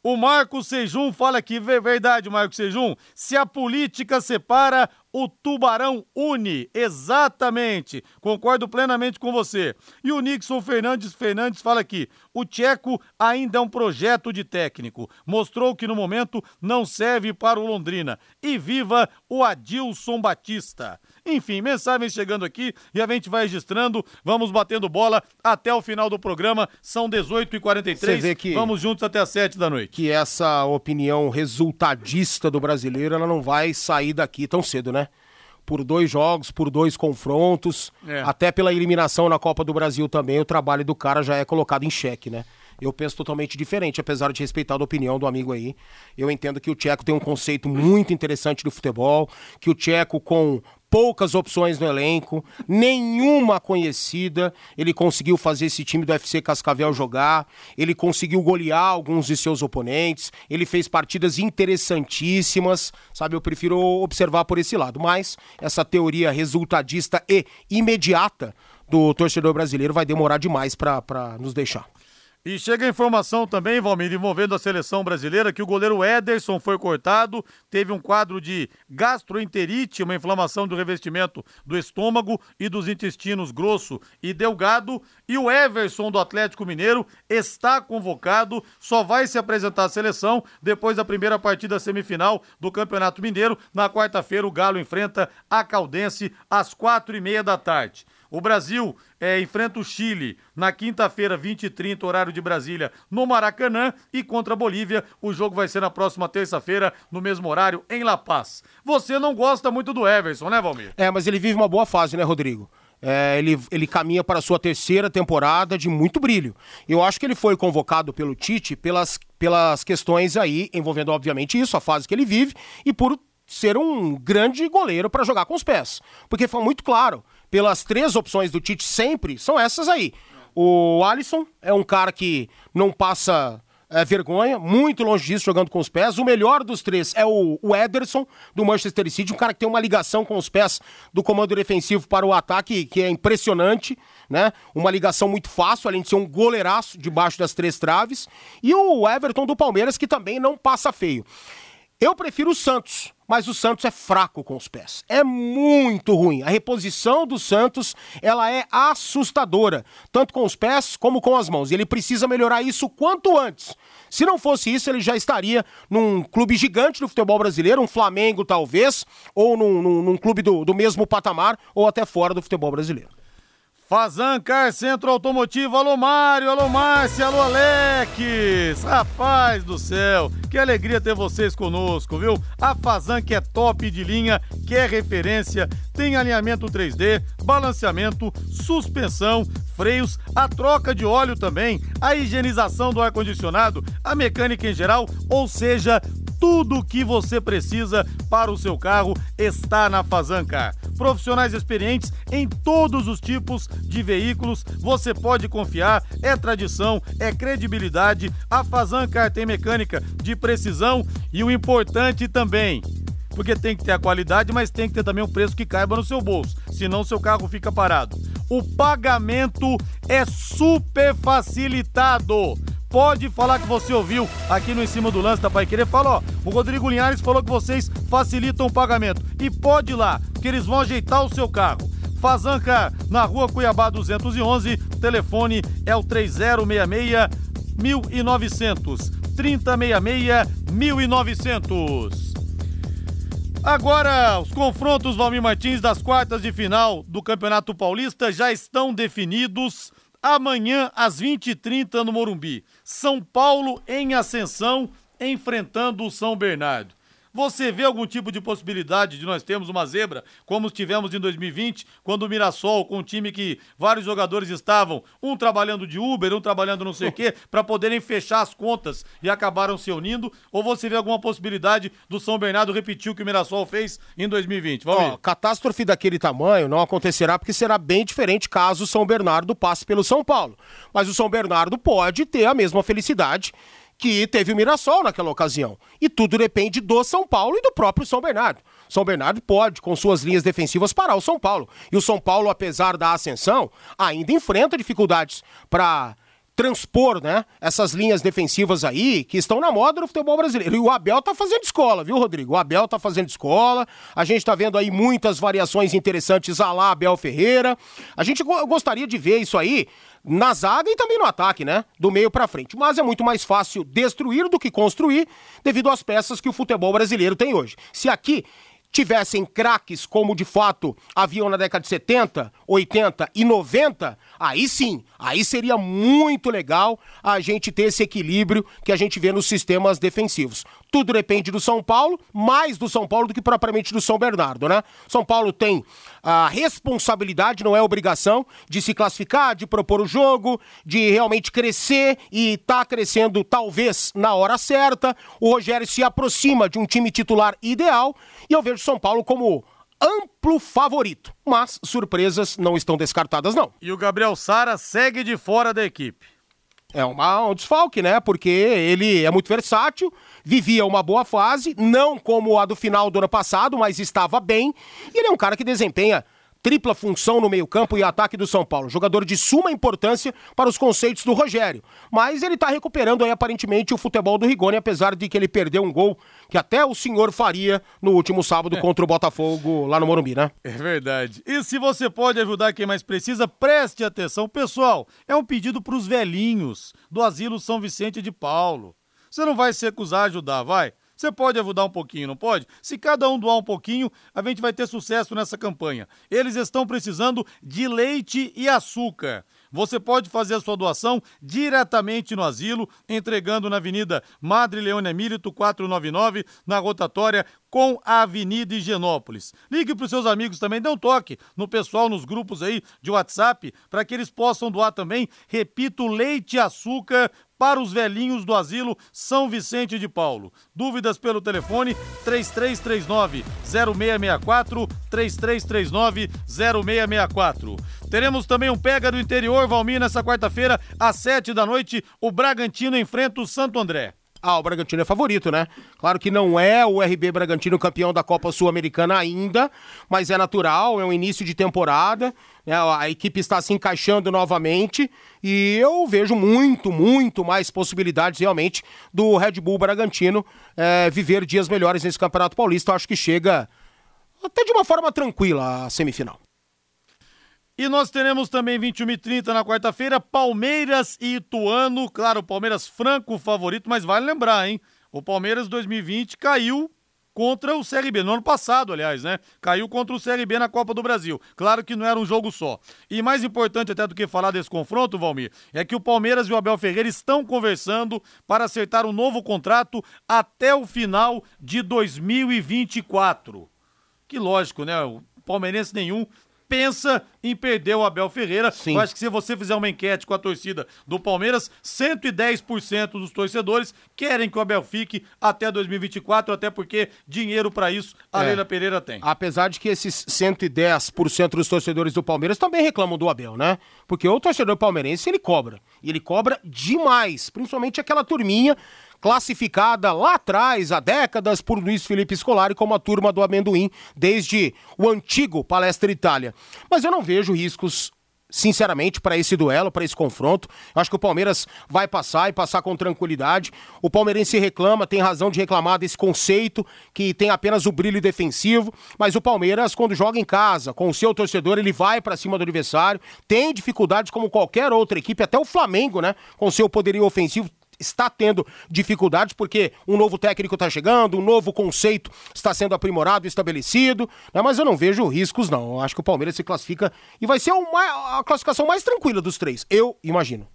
O Marco Sejum fala aqui, verdade, Marco Sejum, se a política separa, o Tubarão une, exatamente. Concordo plenamente com você. E o Nixon Fernandes Fernandes fala aqui: o Tcheco ainda é um projeto de técnico. Mostrou que no momento não serve para o Londrina. E viva o Adilson Batista. Enfim, mensagens chegando aqui e a gente vai registrando. Vamos batendo bola até o final do programa. São 18h43.
Que,
Vamos juntos até as 7 da noite.
Que essa opinião resultadista do brasileiro ela não vai sair daqui tão cedo, né? por dois jogos, por dois confrontos, é. até pela eliminação na Copa do Brasil também, o trabalho do cara já é colocado em xeque, né? Eu penso totalmente diferente, apesar de respeitar a opinião do amigo aí. Eu entendo que o Tcheco tem um conceito muito interessante do futebol, que o Tcheco com poucas opções no elenco, nenhuma conhecida. Ele conseguiu fazer esse time do FC Cascavel jogar, ele conseguiu golear alguns de seus oponentes, ele fez partidas interessantíssimas, sabe? Eu prefiro observar por esse lado, mas essa teoria resultadista e imediata do torcedor brasileiro vai demorar demais para nos deixar.
E chega a informação também, Valmir, envolvendo a seleção brasileira, que o goleiro Ederson foi cortado, teve um quadro de gastroenterite, uma inflamação do revestimento do estômago e dos intestinos grosso e delgado. E o Everson do Atlético Mineiro está convocado, só vai se apresentar à seleção depois da primeira partida semifinal do Campeonato Mineiro. Na quarta-feira, o Galo enfrenta a Caldense às quatro e meia da tarde. O Brasil é, enfrenta o Chile na quinta-feira, 20 e 30, horário de Brasília, no Maracanã. E contra a Bolívia, o jogo vai ser na próxima terça-feira, no mesmo horário, em La Paz. Você não gosta muito do Everson, né, Valmir?
É, mas ele vive uma boa fase, né, Rodrigo? É, ele, ele caminha para a sua terceira temporada de muito brilho. Eu acho que ele foi convocado pelo Tite pelas, pelas questões aí, envolvendo obviamente isso, a fase que ele vive, e por ser um grande goleiro para jogar com os pés. Porque foi muito claro pelas três opções do Tite sempre, são essas aí. O Alisson é um cara que não passa é, vergonha, muito longe disso, jogando com os pés. O melhor dos três é o, o Ederson, do Manchester City, um cara que tem uma ligação com os pés do comando defensivo para o ataque, que é impressionante, né? Uma ligação muito fácil, além de ser um goleiraço debaixo das três traves. E o Everton do Palmeiras, que também não passa feio. Eu prefiro o Santos, mas o Santos é fraco com os pés. É muito ruim. A reposição do Santos, ela é assustadora, tanto com os pés como com as mãos. E ele precisa melhorar isso quanto antes. Se não fosse isso, ele já estaria num clube gigante do futebol brasileiro, um Flamengo talvez, ou num, num, num clube do, do mesmo patamar, ou até fora do futebol brasileiro.
Fazan Car Centro Automotivo, alô Mário, alô Márcia, alô Alex, rapaz do céu, que alegria ter vocês conosco, viu? A Fazan que é top de linha, que é referência, tem alinhamento 3D, balanceamento, suspensão, freios, a troca de óleo também, a higienização do ar-condicionado, a mecânica em geral, ou seja, tudo o que você precisa para o seu carro está na Fazancar. Profissionais experientes em todos os tipos de veículos, você pode confiar, é tradição, é credibilidade. A Fazancar tem mecânica de precisão e o importante também, porque tem que ter a qualidade, mas tem que ter também um preço que caiba no seu bolso, senão seu carro fica parado. O pagamento é super facilitado pode falar que você ouviu aqui no Em Cima do Lance da Pai Querer. Fala, ó, o Rodrigo Linhares falou que vocês facilitam o pagamento. E pode ir lá, que eles vão ajeitar o seu carro. Fazanca, na rua Cuiabá 211, telefone é o 3066 1900. 3066 1900. Agora, os confrontos Valmir Martins das quartas de final do Campeonato Paulista já estão definidos. Amanhã, às 20h30, no Morumbi. São Paulo em ascensão, enfrentando o São Bernardo. Você vê algum tipo de possibilidade de nós termos uma zebra, como tivemos em 2020, quando o Mirassol, com um time que vários jogadores estavam, um trabalhando de Uber, um trabalhando não sei o quê, para poderem fechar as contas e acabaram se unindo? Ou você vê alguma possibilidade do São Bernardo repetir o que o Mirassol fez em 2020?
Vamos Ó, catástrofe daquele tamanho não acontecerá porque será bem diferente caso o São Bernardo passe pelo São Paulo. Mas o São Bernardo pode ter a mesma felicidade que teve o Mirassol naquela ocasião. E tudo depende do São Paulo e do próprio São Bernardo. São Bernardo pode, com suas linhas defensivas, parar o São Paulo. E o São Paulo, apesar da ascensão, ainda enfrenta dificuldades para transpor, né, essas linhas defensivas aí que estão na moda do futebol brasileiro. E o Abel tá fazendo escola, viu, Rodrigo? O Abel tá fazendo escola. A gente tá vendo aí muitas variações interessantes a lá Abel Ferreira. A gente gostaria de ver isso aí na zaga e também no ataque, né? Do meio para frente. Mas é muito mais fácil destruir do que construir devido às peças que o futebol brasileiro tem hoje. Se aqui tivessem craques como de fato haviam na década de 70, 80 e 90, aí sim, aí seria muito legal a gente ter esse equilíbrio que a gente vê nos sistemas defensivos. Tudo depende do São Paulo, mais do São Paulo do que propriamente do São Bernardo, né? São Paulo tem a responsabilidade, não é obrigação, de se classificar, de propor o jogo, de realmente crescer e tá crescendo talvez na hora certa. O Rogério se aproxima de um time titular ideal e eu vejo São Paulo como amplo favorito, mas surpresas não estão descartadas não.
E o Gabriel Sara segue de fora da equipe.
É uma, um desfalque, né? Porque ele é muito versátil, vivia uma boa fase, não como a do final do ano passado, mas estava bem. E ele é um cara que desempenha tripla função no meio-campo e ataque do São Paulo. Jogador de suma importância para os conceitos do Rogério. Mas ele está recuperando aí aparentemente o futebol do Rigoni, apesar de que ele perdeu um gol que até o senhor faria no último sábado é. contra o Botafogo lá no Morumbi, né?
É verdade. E se você pode ajudar quem mais precisa, preste atenção. Pessoal, é um pedido para os velhinhos do Asilo São Vicente de Paulo. Você não vai se recusar a ajudar, vai? Você pode ajudar um pouquinho, não pode? Se cada um doar um pouquinho, a gente vai ter sucesso nessa campanha. Eles estão precisando de leite e açúcar. Você pode fazer a sua doação diretamente no asilo, entregando na Avenida Madre Leone Emílito 499, na rotatória com a Avenida Higienópolis. Ligue para os seus amigos também, dê um toque no pessoal nos grupos aí de WhatsApp para que eles possam doar também, repito, leite e açúcar para os velhinhos do asilo São Vicente de Paulo. Dúvidas pelo telefone 3339 0664 3339 0664. Teremos também um pega do interior Valmir nessa quarta-feira às sete da noite. O Bragantino enfrenta o Santo André.
Ah, o Bragantino é favorito, né? Claro que não é o RB Bragantino campeão da Copa Sul-Americana ainda, mas é natural, é um início de temporada, né? a equipe está se encaixando novamente e eu vejo muito, muito mais possibilidades realmente do Red Bull Bragantino é, viver dias melhores nesse Campeonato Paulista. Eu acho que chega até de uma forma tranquila a semifinal.
E nós teremos também 21 e 30 na quarta-feira, Palmeiras e Ituano. Claro, o Palmeiras franco favorito, mas vale lembrar, hein? O Palmeiras 2020 caiu contra o CRB, no ano passado, aliás, né? Caiu contra o CRB na Copa do Brasil. Claro que não era um jogo só. E mais importante até do que falar desse confronto, Valmir, é que o Palmeiras e o Abel Ferreira estão conversando para acertar um novo contrato até o final de 2024. Que lógico, né? O palmeirense nenhum pensa em perder o Abel Ferreira. Sim. Eu acho que se você fizer uma enquete com a torcida do Palmeiras, 110% dos torcedores querem que o Abel fique até 2024, até porque dinheiro para isso a é. Leila Pereira tem.
Apesar de que esses 110% dos torcedores do Palmeiras também reclamam do Abel, né? Porque o torcedor palmeirense ele cobra. E ele cobra demais, principalmente aquela turminha classificada lá atrás, há décadas, por Luiz Felipe Scolari como a turma do amendoim, desde o antigo Palestra Itália. Mas eu não vejo riscos sinceramente, para esse duelo, para esse confronto. Acho que o Palmeiras vai passar e passar com tranquilidade. O palmeirense reclama, tem razão de reclamar desse conceito que tem apenas o brilho defensivo, mas o Palmeiras, quando joga em casa, com o seu torcedor, ele vai para cima do adversário, tem dificuldades como qualquer outra equipe, até o Flamengo, né, com seu poderio ofensivo, está tendo dificuldades porque um novo técnico está chegando, um novo conceito está sendo aprimorado, estabelecido, né? mas eu não vejo riscos não. Eu acho que o Palmeiras se classifica e vai ser uma, a classificação mais tranquila dos três, eu imagino.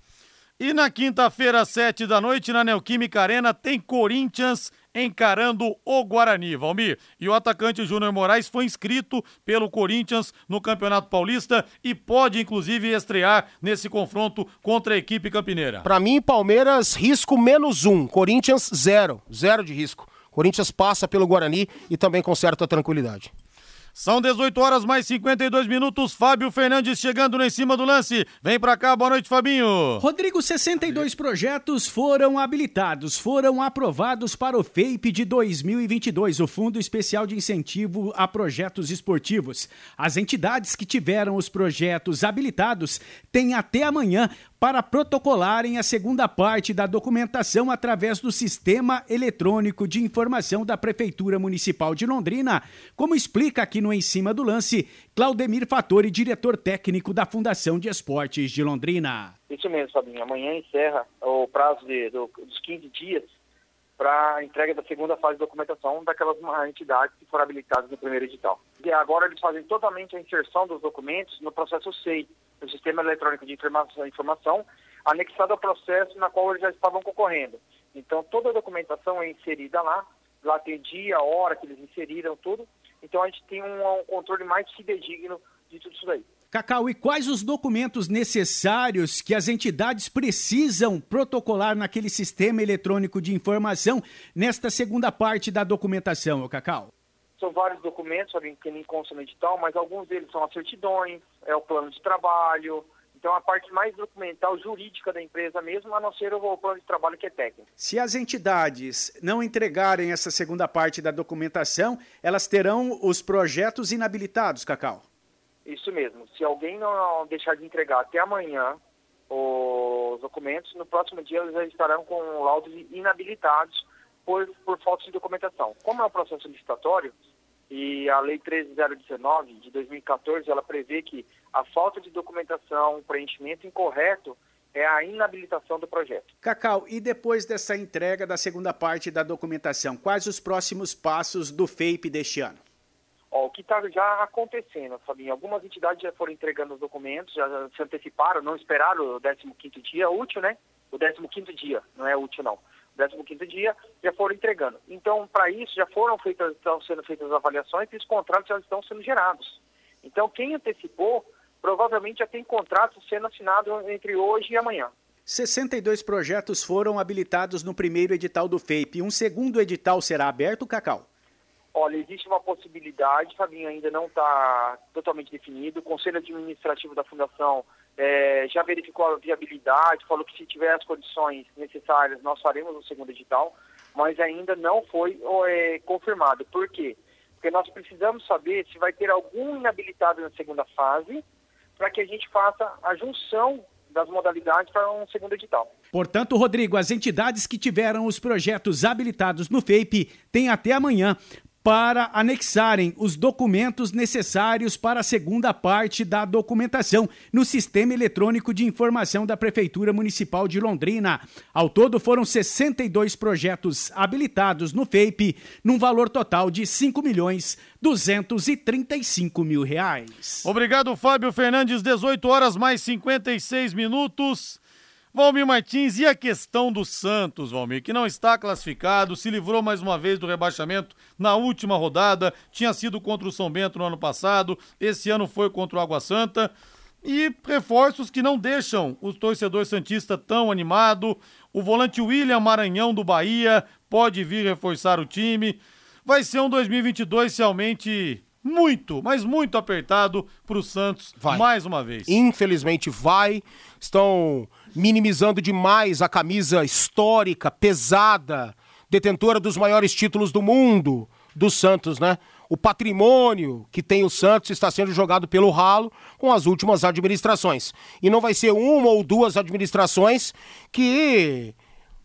E na quinta-feira, às sete da noite, na Neoquímica Arena, tem Corinthians encarando o Guarani, Valmir. E o atacante Júnior Moraes foi inscrito pelo Corinthians no Campeonato Paulista e pode, inclusive, estrear nesse confronto contra a equipe campineira.
Para mim, Palmeiras, risco menos um. Corinthians, zero. Zero de risco. Corinthians passa pelo Guarani e também com certa tranquilidade.
São 18 horas mais 52 minutos. Fábio Fernandes chegando em cima do lance. Vem pra cá, boa noite, Fabinho.
Rodrigo, 62 projetos foram habilitados, foram aprovados para o FAPE de 2022, o Fundo Especial de Incentivo a Projetos Esportivos. As entidades que tiveram os projetos habilitados têm até amanhã para protocolarem a segunda parte da documentação através do Sistema Eletrônico de Informação da Prefeitura Municipal de Londrina, como explica aqui no Em Cima do Lance, Claudemir Fattori, diretor técnico da Fundação de Esportes de Londrina.
Isso mesmo, Fabinho. Amanhã encerra o prazo de, do, dos 15 dias para a entrega da segunda fase de documentação daquelas entidades que foram habilitadas no primeiro edital. E agora eles fazem totalmente a inserção dos documentos no processo SEI, o Sistema Eletrônico de Informação, informação anexado ao processo na qual eles já estavam concorrendo. Então, toda a documentação é inserida lá, lá tem dia, hora que eles inseriram, tudo. Então, a gente tem um, um controle mais fidedigno de tudo isso daí.
Cacau, e quais os documentos necessários que as entidades precisam protocolar naquele sistema eletrônico de informação nesta segunda parte da documentação, Cacau?
São vários documentos, sabe, que nem consta no edital, mas alguns deles são as certidões, é o plano de trabalho, então a parte mais documental, jurídica da empresa mesmo, a não ser o plano de trabalho que é técnico.
Se as entidades não entregarem essa segunda parte da documentação, elas terão os projetos inabilitados, Cacau?
Isso mesmo. Se alguém não deixar de entregar até amanhã os documentos, no próximo dia eles já estarão com laudos inabilitados por, por falta de documentação. Como é um processo licitatório, e a Lei 13019 de 2014, ela prevê que a falta de documentação, preenchimento incorreto é a inabilitação do projeto.
Cacau, e depois dessa entrega da segunda parte da documentação, quais os próximos passos do FAPE deste ano?
Ó, o que está já acontecendo, Fabinho, algumas entidades já foram entregando os documentos, já se anteciparam, não esperaram o 15º dia útil, né? O 15º dia, não é útil não. O 15º dia já foram entregando. Então, para isso, já foram feitas, estão sendo feitas as avaliações e os contratos já estão sendo gerados. Então, quem antecipou, provavelmente já tem contratos sendo assinados entre hoje e amanhã.
62 projetos foram habilitados no primeiro edital do FAPE. Um segundo edital será aberto, Cacau?
Olha, existe uma possibilidade, Fabinho, ainda não está totalmente definido. O Conselho Administrativo da Fundação é, já verificou a viabilidade, falou que se tiver as condições necessárias, nós faremos o segundo edital, mas ainda não foi é, confirmado. Por quê? Porque nós precisamos saber se vai ter algum inabilitado na segunda fase, para que a gente faça a junção das modalidades para um segundo edital.
Portanto, Rodrigo, as entidades que tiveram os projetos habilitados no FAPE têm até amanhã para anexarem os documentos necessários para a segunda parte da documentação no Sistema Eletrônico de Informação da Prefeitura Municipal de Londrina. Ao todo, foram 62 projetos habilitados no FAPE, num valor total de 5 milhões 235 mil reais.
Obrigado, Fábio Fernandes. 18 horas mais 56 minutos. Valmir Martins, e a questão do Santos, Valmir, que não está classificado, se livrou mais uma vez do rebaixamento na última rodada, tinha sido contra o São Bento no ano passado, esse ano foi contra o Água Santa. E reforços que não deixam o torcedor Santista tão animado. O volante William Maranhão do Bahia pode vir reforçar o time. Vai ser um 2022 realmente muito, mas muito apertado para o Santos vai. mais uma vez.
Infelizmente vai. Estão minimizando demais a camisa histórica, pesada, detentora dos maiores títulos do mundo do Santos, né? O patrimônio que tem o Santos está sendo jogado pelo ralo com as últimas administrações. E não vai ser uma ou duas administrações que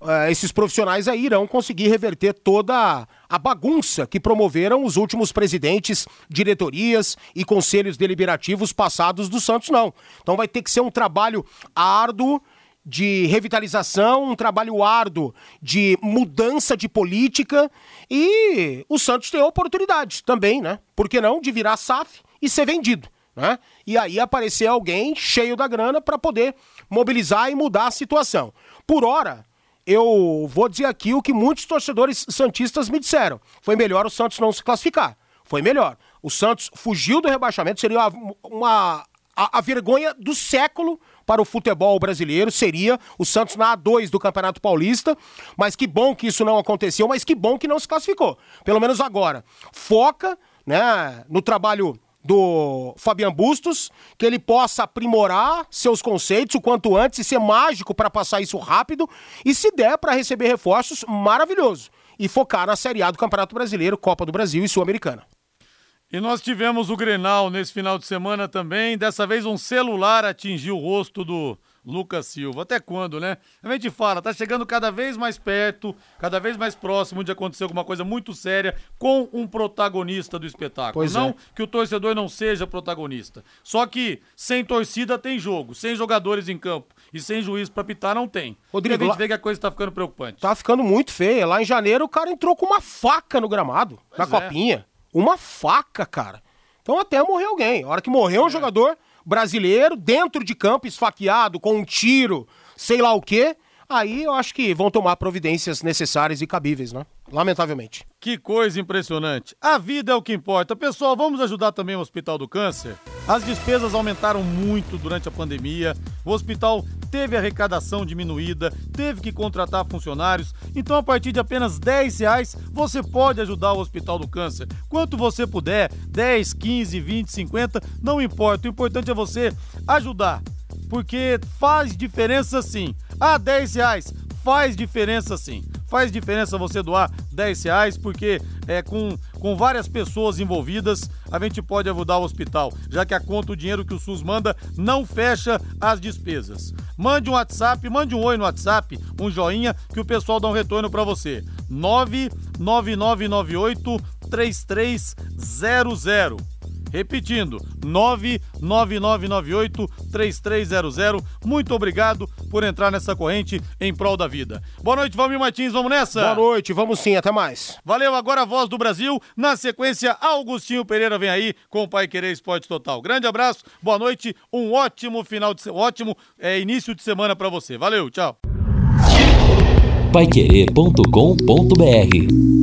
uh, esses profissionais aí irão conseguir reverter toda a bagunça que promoveram os últimos presidentes, diretorias e conselhos deliberativos passados do Santos, não. Então vai ter que ser um trabalho árduo de revitalização, um trabalho árduo de mudança de política e o Santos tem a oportunidade também, né? Por que não? De virar SAF e ser vendido. Né? E aí aparecer alguém cheio da grana para poder mobilizar e mudar a situação. Por hora, eu vou dizer aqui o que muitos torcedores santistas me disseram. Foi melhor o Santos não se classificar. Foi melhor. O Santos fugiu do rebaixamento, seria uma, uma a, a, vergonha do século para o futebol brasileiro seria o Santos na A2 do Campeonato Paulista, mas que bom que isso não aconteceu, mas que bom que não se classificou. Pelo menos agora. Foca, né, no trabalho do Fabian Bustos, que ele possa aprimorar seus conceitos o quanto antes e ser mágico para passar isso rápido e se der para receber reforços, maravilhoso. E focar na Série A do Campeonato Brasileiro, Copa do Brasil e Sul-Americana.
E nós tivemos o Grenal nesse final de semana também. Dessa vez um celular atingiu o rosto do Lucas Silva. Até quando, né? A gente fala, tá chegando cada vez mais perto, cada vez mais próximo de acontecer alguma coisa muito séria com um protagonista do espetáculo.
Pois
não
é.
que o torcedor não seja protagonista. Só que sem torcida tem jogo, sem jogadores em campo e sem juiz pra pitar não tem.
Rodrigo,
e a gente
lá-
vê que a coisa tá ficando preocupante.
Tá ficando muito feia. Lá em janeiro o cara entrou com uma faca no gramado, na
Pois é.
copinha. Uma faca, cara. Então até morrer alguém. A hora que morreu um
É.
jogador brasileiro, dentro de campo, esfaqueado, com um tiro, sei lá o quê, aí eu acho que vão tomar providências necessárias e cabíveis, né? Lamentavelmente.
Que coisa impressionante. A vida é o que importa. Pessoal, vamos ajudar também o Hospital do Câncer? As despesas aumentaram muito durante a pandemia. O hospital teve arrecadação diminuída, teve que contratar funcionários. Então, a partir de apenas 10 reais, você pode ajudar o Hospital do Câncer. Quanto você puder, 10, 15, 20, 50, não importa. O importante é você ajudar. Porque faz diferença sim. Ah, 10 reais. Faz diferença sim. Faz diferença você doar 10 reais, porque é, com, com várias pessoas envolvidas, a gente pode ajudar o hospital, já que a conta, o dinheiro que o SUS manda, não fecha as despesas. Mande um WhatsApp, mande um oi no WhatsApp, um joinha, que o pessoal dá um retorno para você. 99998 3300. Repetindo, 99998-3300. Muito obrigado por entrar nessa corrente em prol da vida. Boa noite, Valmir Martins, vamos nessa?
Boa noite, vamos sim, até mais.
Valeu, agora a voz do Brasil. Na sequência, Augustinho Pereira vem aí com o Pai Querer Esporte Total. Grande abraço, boa noite, um ótimo final de um ótimo é, início de semana pra você. Valeu, tchau.
Paiquerê.com.br